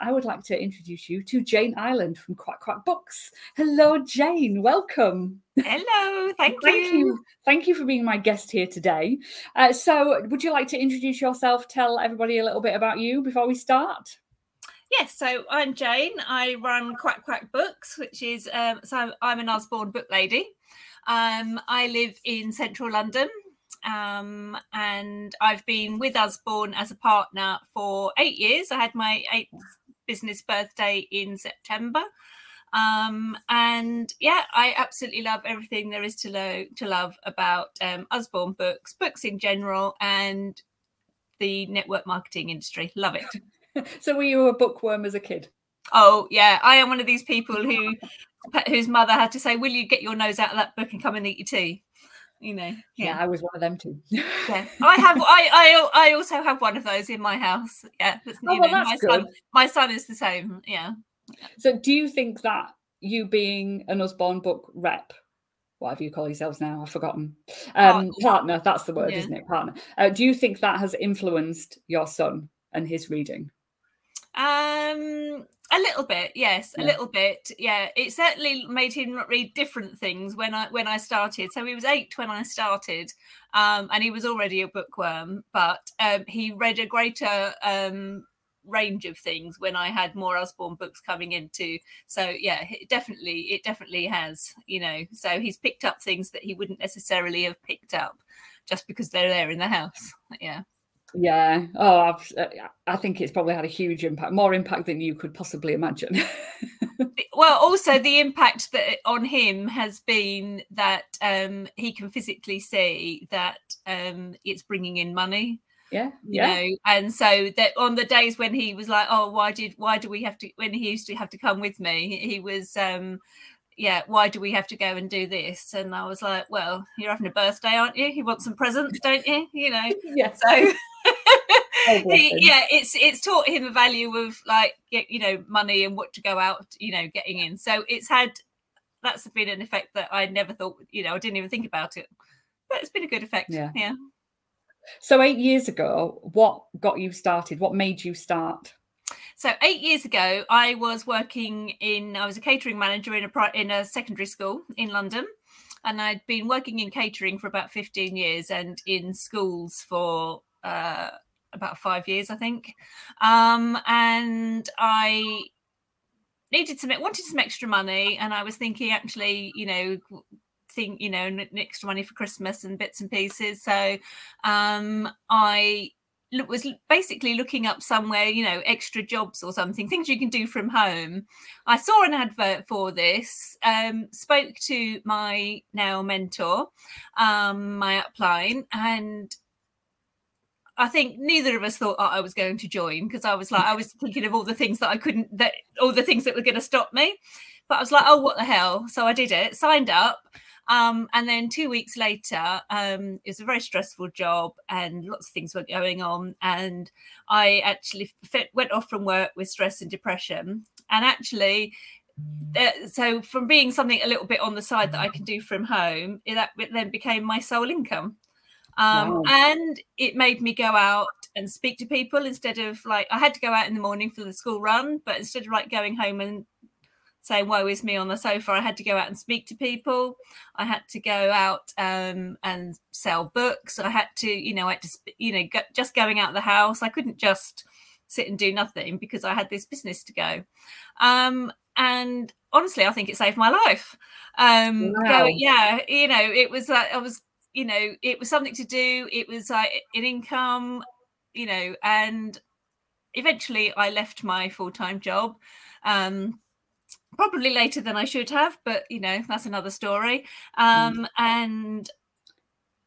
I would like to introduce you to Jane Ireland from Quack Quack Books. Hello, Jane. Welcome. Hello. Thank, Thank you. you. Thank you for being my guest here today. Uh, so, would you like to introduce yourself? Tell everybody a little bit about you before we start. Yes, so I'm Jane. I run Quack Quack Books, which is um, so I'm an Usborne book lady. Um, I live in central London, um, and I've been with Usborne as a partner for eight years. I had my eighth business birthday in September. Um, and yeah, I absolutely love everything there is to lo- to love about um, Usborne books, books in general, and the network marketing industry. Love it. so, were you a bookworm as a kid? Oh yeah, I am one of these people who whose mother had to say, "Will you get your nose out of that book and come and eat your tea?" You know. Yeah, Yeah, I was one of them too. yeah. I have. I, I I also have one of those in my house. Yeah. that's- Oh, well, know, that's my son. good. My son is the same. Yeah. So, do you think that you being an Usborne book rep, whatever you call yourselves now, I've forgotten, um, Partner. partner, that's the word, Yeah. isn't it? Partner. Uh, do you think that has influenced your son and his reading? Um, a little bit, yes, a little bit. Yeah, it certainly made him read different things when I when I started. So he was eight when I started, um, and he was already a bookworm, but um, he read a greater um range of things when I had more Usborne books coming into. So yeah, it definitely it definitely has. You know, so he's picked up things that he wouldn't necessarily have picked up just because they're there in the house. Yeah. Yeah. Oh, I've, uh, I think it's probably had a huge impact, more impact than you could possibly imagine. well also the impact that on him has been that um he can physically see that um it's bringing in money yeah. you Yeah. know and so that on the days when he was like oh why did why do we have to when he used to have to come with me he was um yeah why do we have to go and do this and i was like well you're having a birthday aren't you you want some presents don't you you know yeah. so Oh, he, yeah it's it's taught him the value of like you know money and what to go out you know getting in so it's had that's been an effect that i never thought you know i didn't even think about it but it's been a good effect Yeah. yeah So, eight years ago, what got you started? What made you start? So eight years ago i was working in i was a catering manager in a in a secondary school in london and i'd been working in catering for about 15 years and in schools for uh about five years i think. Um and i needed some wanted some extra money and i was thinking actually you know think you know extra money for christmas and bits and pieces. So um i was basically looking up somewhere you know extra jobs or something things you can do from home i saw an advert for this um spoke to my now mentor um my upline and I think neither of us thought oh, I was going to join because I was like I was thinking of all the things that I couldn't that all the things that were going to stop me. But I was like, oh, what the hell? So I did it, signed up, um, and then two weeks later, um, it was a very stressful job and lots of things were going on. And I actually fit, went off from work with stress and depression. And actually, uh, so from being something a little bit on the side that I can do from home, it, that then became my sole income. Um, Wow. And it made me go out and speak to people instead of like I had to go out in the morning for the school run, but instead of like going home and saying woe is me on the sofa, I had to go out and speak to people. I had to go out um, and sell books. I had to, you know, I had to, you know, go, just going out of the house. I couldn't just sit and do nothing because I had this business to go. Um, and honestly, I think it saved my life. Um, Wow. yeah, you know, it was like I was, you know, it was something to do. It was like an income, you know, and eventually I left my full time job. Um, probably later than I should have, but you know, that's another story. Um, and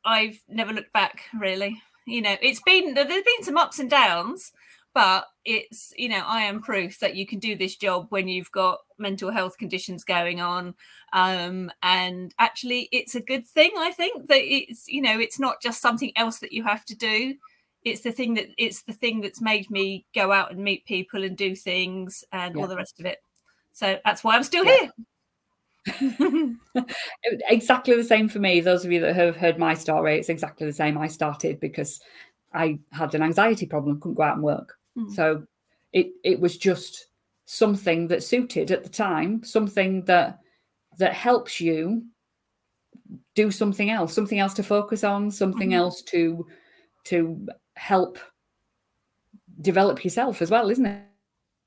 I've never looked back really. You know, it's been there's been some ups and downs, but it's you know, I am proof that you can do this job when you've got mental health conditions going on. Um, and actually it's a good thing, I think, that it's you know, it's not just something else that you have to do. It's the thing that it's the thing that's made me go out and meet people and do things and Yeah. all the rest of it. So that's why I'm still Yeah. here. exactly the same for me. Those of you that have heard my story, it's exactly the same. I started because I had an anxiety problem, couldn't go out and work. Mm. So it it was just something that suited at the time, something that that helps you do something else, something else to focus on, something mm-hmm. else to to help develop yourself as well, isn't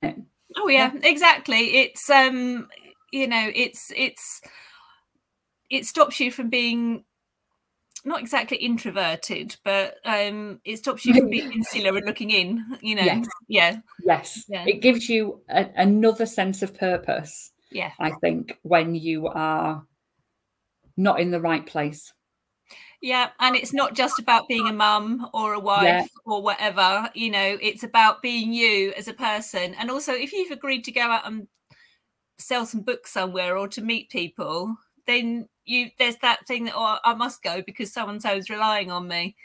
it? Oh yeah, yeah, exactly. It's um you know, it's it's it stops you from being not exactly introverted, but um, it stops you from being insular and looking in. You know, yes. yeah, yes, yeah. it gives you a, another sense of purpose. Yeah, I think when you are not in the right place. Yeah, and it's not just about being a mum or a wife yeah. or whatever. You know, it's about being you as a person, and also if you've agreed to go out and sell some books somewhere or to meet people, then you there's that thing that oh I must go because so and so is relying on me.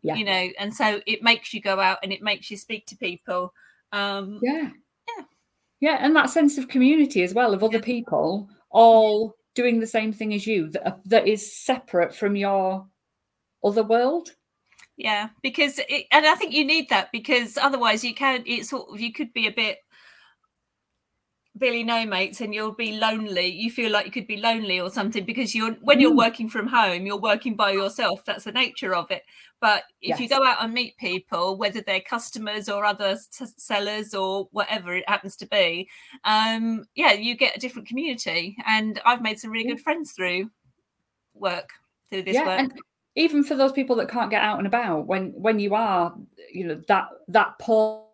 Yeah. You know, and so it makes you go out and it makes you speak to people. Um yeah. Yeah. Yeah, and that sense of community as well of other yeah. people all doing the same thing as you that that is separate from your other world. Yeah, because it, and I think you need that because otherwise you can it's sort of you could be a bit Billy no mates and you'll be lonely you feel like you could be lonely or something because you're when you're mm. working from home you're working by yourself that's the nature of it but if yes. you go out and meet people whether they're customers or other sellers or whatever it happens to be um yeah you get a different community and i've made some really good friends through work through this yeah, work and even for those people that can't get out and about when when you are you know that that poor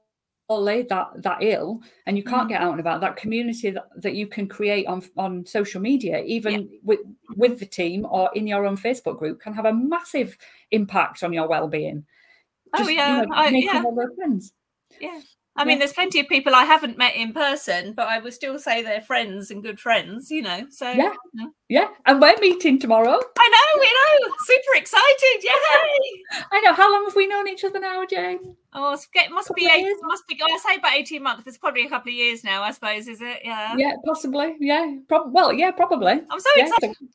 that that ill and you can't mm. get out and about that community that, that you can create on on social media even yeah. with with the team or in your own facebook group can have a massive impact on your well-being oh yeah you know, I, yeah. friends yeah I yeah. mean, there's plenty of people I haven't met in person, but I would still say they're friends and good friends, you know. So yeah, yeah. And we're meeting tomorrow. I know, we know. Super excited! Yay! I know. How long have we known each other now, Jane? Oh, it must be eight. Must be. I say about eighteen months. It's probably a couple of years now. I suppose, is it? Yeah. Yeah, possibly. Yeah. Pro- well, yeah, probably. I'm so yeah, excited.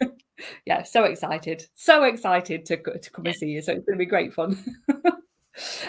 So- yeah, so excited, so excited to to come and see you. So it's going to be great fun.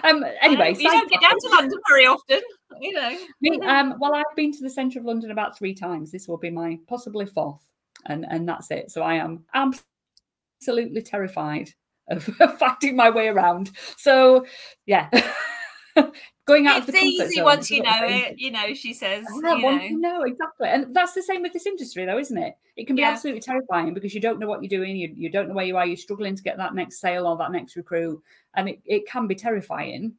Um, anyway, you don't get down to London very often, you know. Me, um, well, I've been to the centre of London about three times. This will be my possibly fourth, and and that's it. So I am absolutely terrified of finding my way around. So yeah. going out it's of the easy zone, once you know it you know she says yeah, you know. you know exactly and that's the same with this industry though isn't it it can be yeah. absolutely terrifying because you don't know what you're doing you, you don't know where you are you're struggling to get that next sale or that next recruit and it, it can be terrifying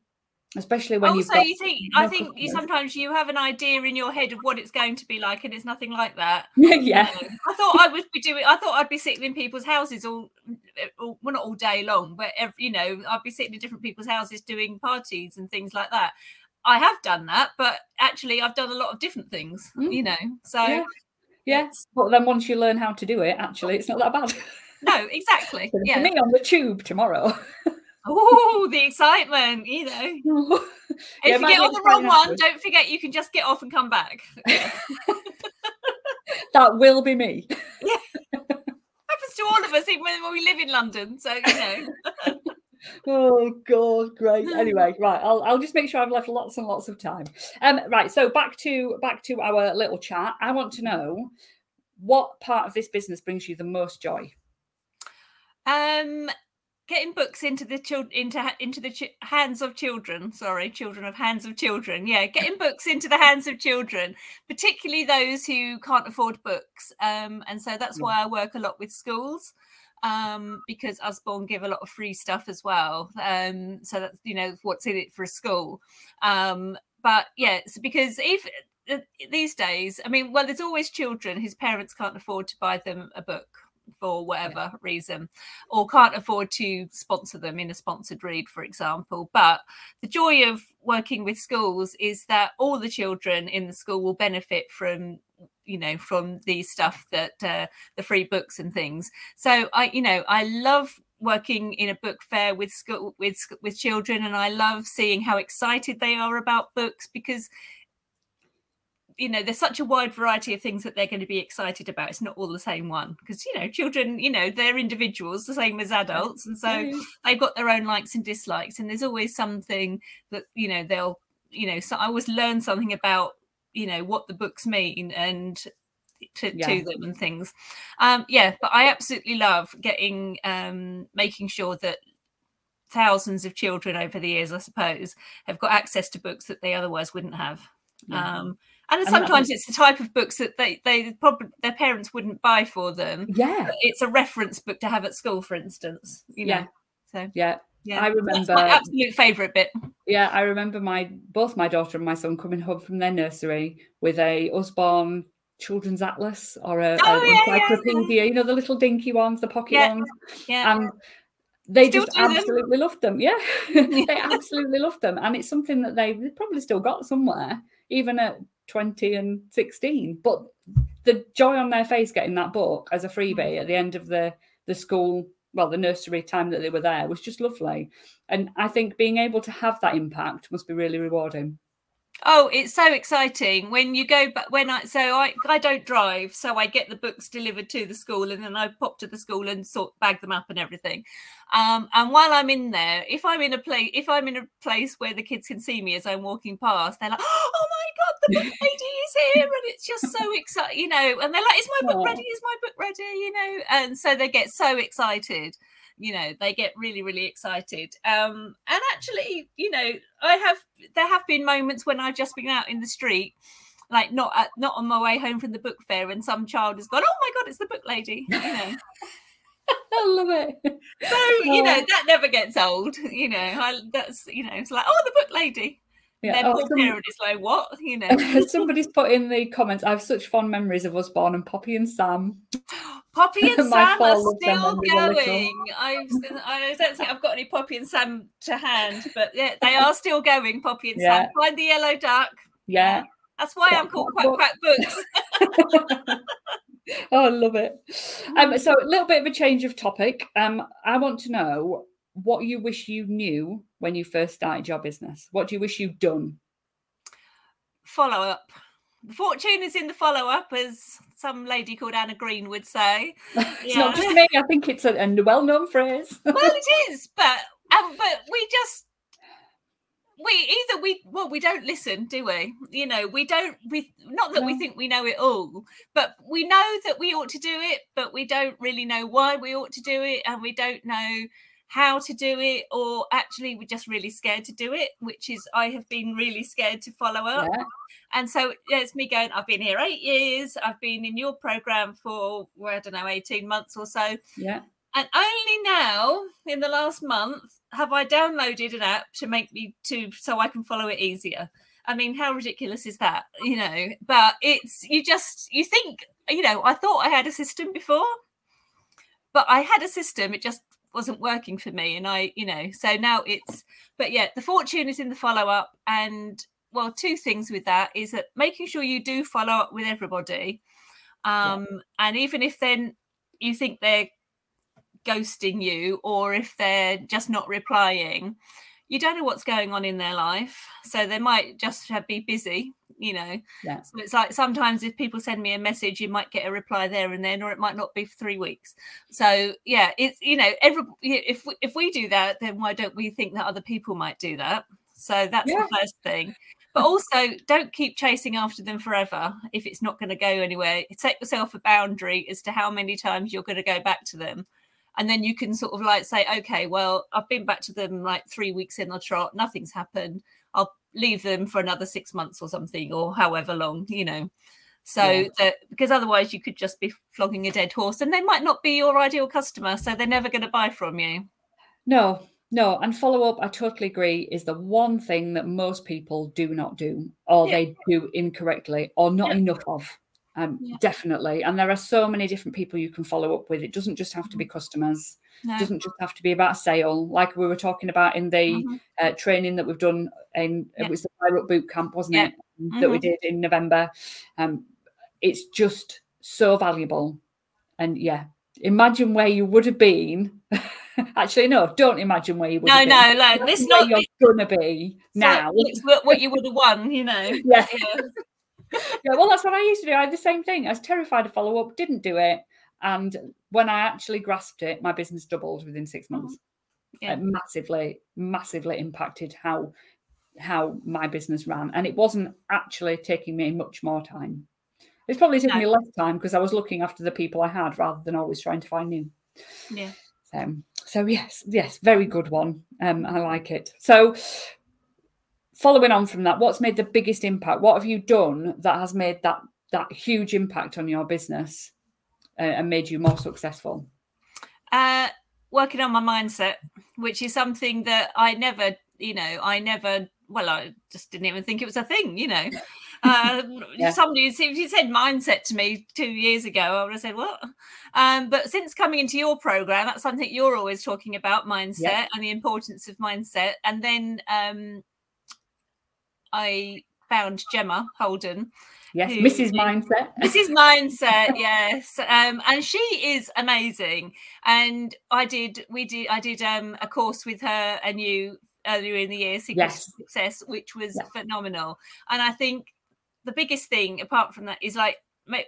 especially when also, you've got you think i think you sometimes you have an idea in your head of what it's going to be like and it's nothing like that. Yeah. You know? i thought i would be doing i thought i'd be sitting in people's houses all, all well not all day long but every, you know i'd be sitting in different people's houses doing parties and things like that. I have done that but actually i've done a lot of different things mm. you know so yeah. yeah. but then once you learn how to do it actually it's not that bad. No exactly. Yeah. me on the tube tomorrow Oh, the excitement, you know. yeah, if you get on the wrong one, don't forget you can just get off and come back. that will be me. Yeah. Happens to all of us, even when we live in London. So, you know. oh god great anyway right I'll, I'll just make sure i've left lots and lots of time um right so back to back to our little chat i want to know what part of this business brings you the most joy um getting books into the children into into the ch- hands of children sorry children of hands of children yeah getting books into the hands of children particularly those who can't afford books um, and so that's why i work a lot with schools um, because Usborne give a lot of free stuff as well um, so that's you know what's in it for a school um, but yeah so because if uh, these days i mean well there's always children whose parents can't afford to buy them a book for whatever yeah. reason, or can't afford to sponsor them in a sponsored read, for example. But the joy of working with schools is that all the children in the school will benefit from you know from these stuff that uh, the free books and things so i you know i love working in a book fair with school with with children and i love seeing how excited they are about books because you know there's such a wide variety of things that they're going to be excited about it's not all the same one because you know children you know they're individuals the same as adults and so mm. they've got their own likes and dislikes and there's always something that you know they'll you know so i always learn something about you know what the books mean and to, yeah. to them and things um yeah but i absolutely love getting um making sure that thousands of children over the years i suppose have got access to books that they otherwise wouldn't have yeah. um and, sometimes it's the type of books that they they probably their parents wouldn't buy for them yeah it's a reference book to have at school for instance you know yeah. so yeah yeah, I remember my absolute favourite bit. Yeah, I remember my both my daughter and my son coming home from their nursery with a Usborne children's atlas or a, oh, a yeah, encyclopedia, yeah, you know, the little dinky ones, the pocket ones. Yeah. And they still just absolutely them. loved them. Yeah. they absolutely loved them. And it's something that they probably still got somewhere, even at 20 and 16. But the joy on their face getting that book as a freebie at the end of the the school well, the nursery time that they were there was just lovely. And I think being able to have that impact must be really rewarding. Oh, it's so exciting when you go back. When I so I I don't drive, so I get the books delivered to the school, and then I pop to the school and sort bag them up and everything. Um, and while I'm in there, if I'm in a place, if I'm in a place where the kids can see me as I'm walking past, they're like, "Oh my god, the book lady is here!" and it's just so exciting, you know. And they're like, "Is my book ready? Is my book ready?" You know, and so they get so excited you know they get really really excited um and actually you know i have there have been moments when i've just been out in the street like not at, not on my way home from the book fair and some child has gone oh my god it's the book lady you know I love it. So you know oh. that never gets old. You know, I, that's you know, it's like oh, the book lady. Yeah. Then oh, some, is like, what? You know. somebody's put in the comments. I have such fond memories of Usborne and Poppy and Sam. Poppy and Sam are still going. I've, I don't think I've got any Poppy and Sam to hand, but yeah, they are still going. Poppy and yeah. Sam. Find the yellow duck. Yeah. That's why I'm called Quack Quack Books. oh, I love it. Um, so a little bit of a change of topic. Um, I want to know what you wish you knew when you first started your business. What do you wish you'd done? Follow up. The fortune is in the follow up, as some lady called Anna Green would say. it's yeah. not just me. I think it's a, a well known phrase. well, it is, but um, but we just we either we well we don't listen do we you know we don't we not that no. we think we know it all but we know that we ought to do it but we don't really know why we ought to do it and we don't know how to do it or actually we're just really scared to do it which is i have been really scared to follow up. Yeah. and so it's me going i've been here eight years. I've been in your program for well, i don't know 18 months or so. Yeah. And only now in the last month have i downloaded an app to make me to so i can follow it easier. I mean how ridiculous is that you know? But it's you just you think you know i thought i had a system before but I had a system. It just wasn't working for me and i you know so now it's but yeah the fortune is in the follow up and well two things with that is that making sure you do follow up with everybody um yeah. and even if then you think they're ghosting you or if they're just not replying you don't know what's going on in their life so they might just be busy you know. Yeah. so it's like sometimes if people send me a message you might get a reply there and then or it might not be for three weeks. So yeah it's you know every if we, if we do that then why don't we think that other people might do that? So that's yeah. the first thing. But also don't keep chasing after them forever if it's not going to go anywhere. Set yourself a boundary as to how many times you're going to go back to them and then you can sort of like say okay well i've been back to them like three weeks in the trot nothing's happened i'll leave them for another six months or something or however long you know so yeah. that because otherwise you could just be flogging a dead horse and they might not be your ideal customer so they're never going to buy from you no no and follow up i totally agree is the one thing that most people do not do or yeah. they do incorrectly or not yeah. enough of um, yeah. Definitely. And there are so many different people you can follow up with. It doesn't just have to be mm-hmm. customers. No. It doesn't just have to be about sale. Like we were talking about in the mm-hmm. uh, training that we've done in, yeah. it was the Fire Up Boot Camp, wasn't yeah. it? Mm-hmm. That we mm-hmm. did in November. Um, it's just so valuable. And yeah, imagine where you would have been. Actually, no, don't imagine where you would. No, have no, been. no. This not you're gonna be now. It's what you would have won, you know. yeah. yeah, well, that's what I used to do. I had the same thing. I was terrified to follow up, didn't do it. And when I actually grasped it, my business doubled within six months. Yeah. It massively, massively impacted how how my business ran. And it wasn't actually taking me much more time. It's probably taking No. me less time because I was looking after the people I had rather than always trying to find new. Yeah. So, so yes, yes, very good one. Um, I like it. So, following on from that, what's made the biggest impact? What have you done that has made that that huge impact on your business uh, and made you more successful? Uh, working on my mindset, which is something that I never, you know, I never. Well, I just didn't even think it was a thing, you know. Uh, Yeah. Somebody, if you said mindset to me two years ago, I would have said what. Um, but since coming into your program, that's something you're always talking about mindset and the importance of mindset. And then um, I found Gemma Holden, Yes, Who Mrs. Mindset. Mrs. mindset yes um and she is amazing and i did we did i did um a course with her and you earlier in the year secrets Yes. success which was Yeah. phenomenal and i think the biggest thing apart from that is like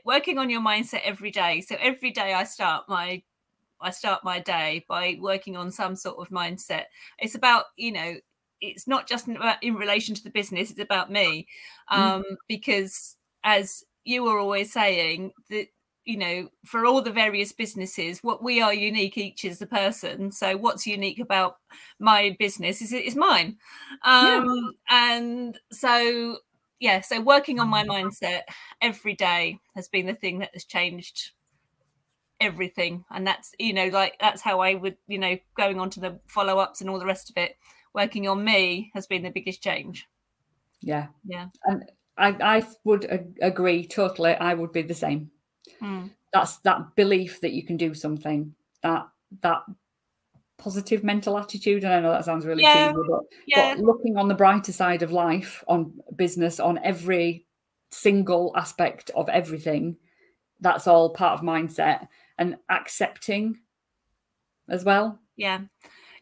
working on your mindset every day so every day i start my i start my day by working on some sort of mindset it's about you know it's not just in, relation to the business it's about me Mm. um because as you were always saying that you know for all the various businesses what we are unique each as a person so what's unique about my business is is mine Yeah. um and so yeah so working on my mindset every day has been the thing that has changed everything and that's you know like that's how i would you know going on to the follow-ups and all the rest of it working on me has been the biggest change Yeah. Yeah. And I, I would agree totally. I would be the same. Mm. That's that belief that you can do something, that that positive mental attitude. And I know that sounds really Yeah. cheesy, but, yeah but looking on the brighter side of life, on business, on every single aspect of everything, that's all part of mindset and accepting as well. Yeah.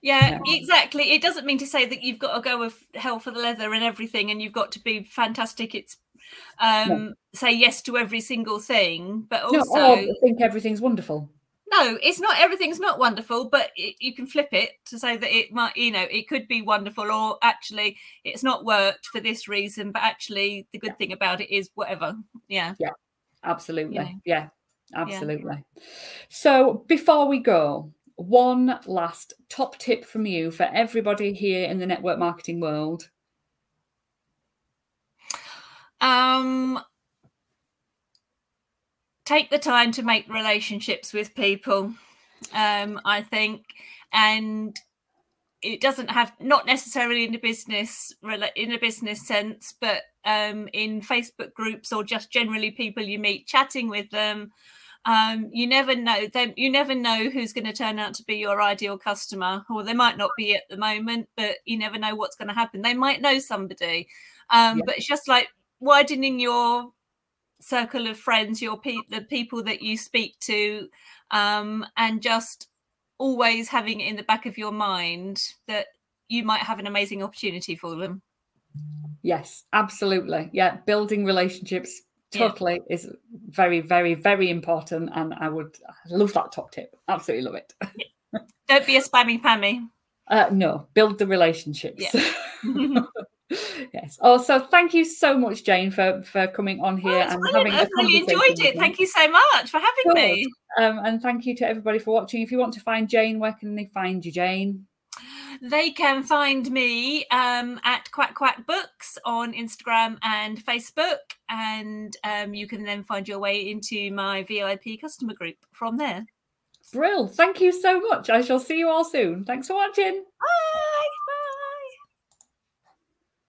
Yeah, Yeah. exactly. It doesn't mean to say that you've got to go with hell for the leather and everything and you've got to be fantastic. It's um say yes to every single thing, but No, also or think everything's wonderful. no, it's not everything's not wonderful, but it, you can flip it to say that it might, you know, it could be wonderful or actually it's not worked for this reason, but actually the good thing about it is whatever. Yeah. Yeah. Absolutely. Yeah. Yeah, absolutely. So before we go, one last top tip from you for everybody here in the network marketing world. Um take the time to make relationships with people. Um, I think, and it doesn't have not necessarily in a business in a business sense, but um, in Facebook groups or just generally people you meet, chatting with them. Um, you never know them. You never know who's going to turn out to be your ideal customer, or they might not be at the moment. But you never know what's going to happen. They might know somebody, um, Yeah. but it's just like widening your circle of friends, your pe- the people that you speak to, um, and just always having it in the back of your mind that you might have an amazing opportunity for them. Yes, absolutely. Yeah, building relationships Yeah. totally is very, very, very important. And I would I love that top tip. Absolutely love it. Don't be a spammy pammy. Uh, no, build the relationships. yes. Also, thank you so much, Jane, for for coming on here Oh, and brilliant. having I've really enjoyed it. Thank you so much for having me. Um, and thank you to everybody for watching. If you want to find Jane, where can they find you, Jane? They can find me um, at Quack Quack Books on Instagram and Facebook, and um, you can then find your way into my VIP customer group from there. Brill. Thank you so much. I shall see you all soon. Thanks for watching. Bye.